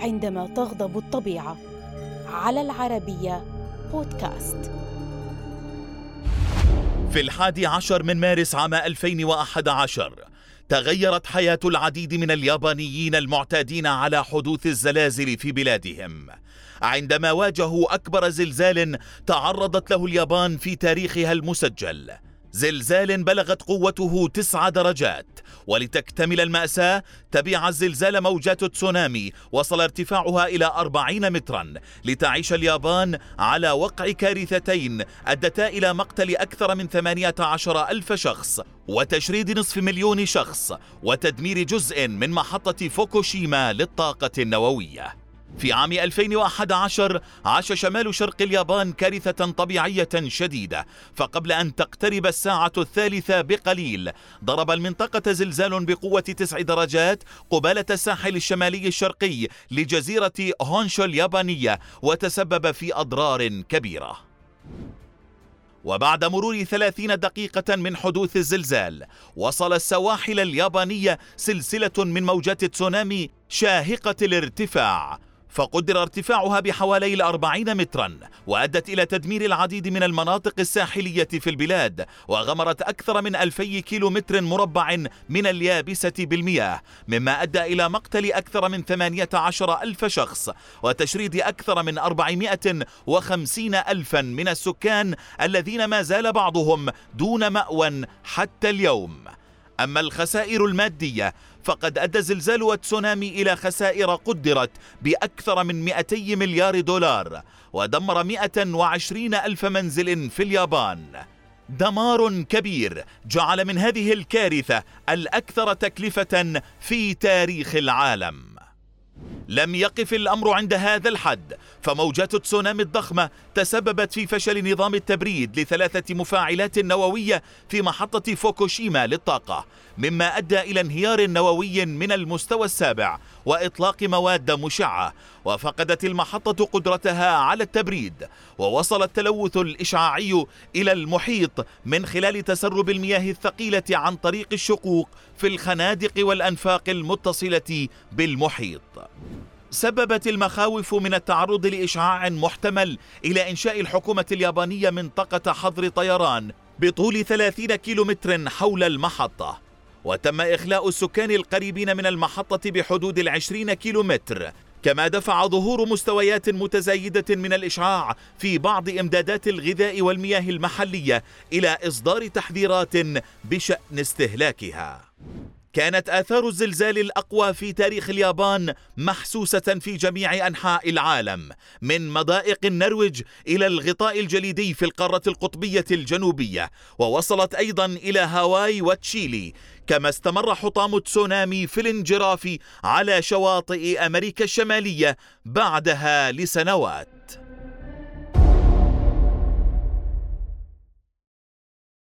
عندما تغضب الطبيعة. على العربية بودكاست. في الحادي عشر من مارس عام 2011 تغيرت حياة العديد من اليابانيين المعتادين على حدوث الزلازل في بلادهم. عندما واجهوا أكبر زلزال تعرضت له اليابان في تاريخها المسجل. زلزال بلغت قوته تسع درجات ولتكتمل المأساة تبع الزلزال موجات تسونامي وصل ارتفاعها إلى أربعين مترا لتعيش اليابان على وقع كارثتين أدتا إلى مقتل أكثر من ثمانية عشر ألف شخص وتشريد نصف مليون شخص وتدمير جزء من محطة فوكوشيما للطاقة النووية. في عام 2011 عاش شمال شرق اليابان كارثة طبيعية شديدة فقبل أن تقترب الساعة الثالثة بقليل ضرب المنطقة زلزال بقوة تسع درجات قبالة الساحل الشمالي الشرقي لجزيرة هونشو اليابانية وتسبب في أضرار كبيرة. وبعد مرور ثلاثين دقيقة من حدوث الزلزال وصل السواحل اليابانية سلسلة من موجات تسونامي شاهقة الارتفاع. فقدر ارتفاعها بحوالي الأربعين مترا وأدت إلى تدمير العديد من المناطق الساحلية في البلاد وغمرت أكثر من ألفي كيلو متر مربع من اليابسة بالمياه مما أدى إلى مقتل أكثر من ثمانية عشر ألف شخص وتشريد أكثر من أربعمائة وخمسين ألفا من السكان الذين ما زال بعضهم دون مأوى حتى اليوم. أما الخسائر المادية فقد أدى الزلزال والتسونامي إلى خسائر قدرت بأكثر من 200 مليار دولار ودمر 120 ألف منزل في اليابان. دمار كبير جعل من هذه الكارثة الأكثر تكلفة في تاريخ العالم. لم يقف الأمر عند هذا الحد فموجات التسونامي الضخمة تسببت في فشل نظام التبريد لثلاثة مفاعلات نووية في محطة فوكوشيما للطاقة مما أدى إلى انهيار نووي من المستوى السابع وإطلاق مواد مشعة. وفقدت المحطة قدرتها على التبريد ووصل التلوث الإشعاعي إلى المحيط من خلال تسرب المياه الثقيلة عن طريق الشقوق في الخنادق والأنفاق المتصلة بالمحيط. سببت المخاوف من التعرض لإشعاع محتمل إلى إنشاء الحكومة اليابانية منطقة حظر طيران بطول 30 كيلومتر حول المحطة. وتم إخلاء السكان القريبين من المحطة بحدود العشرين كيلومتر كما دفع ظهور مستويات متزايدة من الإشعاع في بعض إمدادات الغذاء والمياه المحلية إلى إصدار تحذيرات بشأن استهلاكها. كانت آثار الزلزال الأقوى في تاريخ اليابان محسوسة في جميع أنحاء العالم من مضائق النرويج إلى الغطاء الجليدي في القارة القطبية الجنوبية ووصلت أيضا إلى هاواي وتشيلي كما استمر حطام تسونامي في الانجراف على شواطئ أمريكا الشمالية بعدها لسنوات.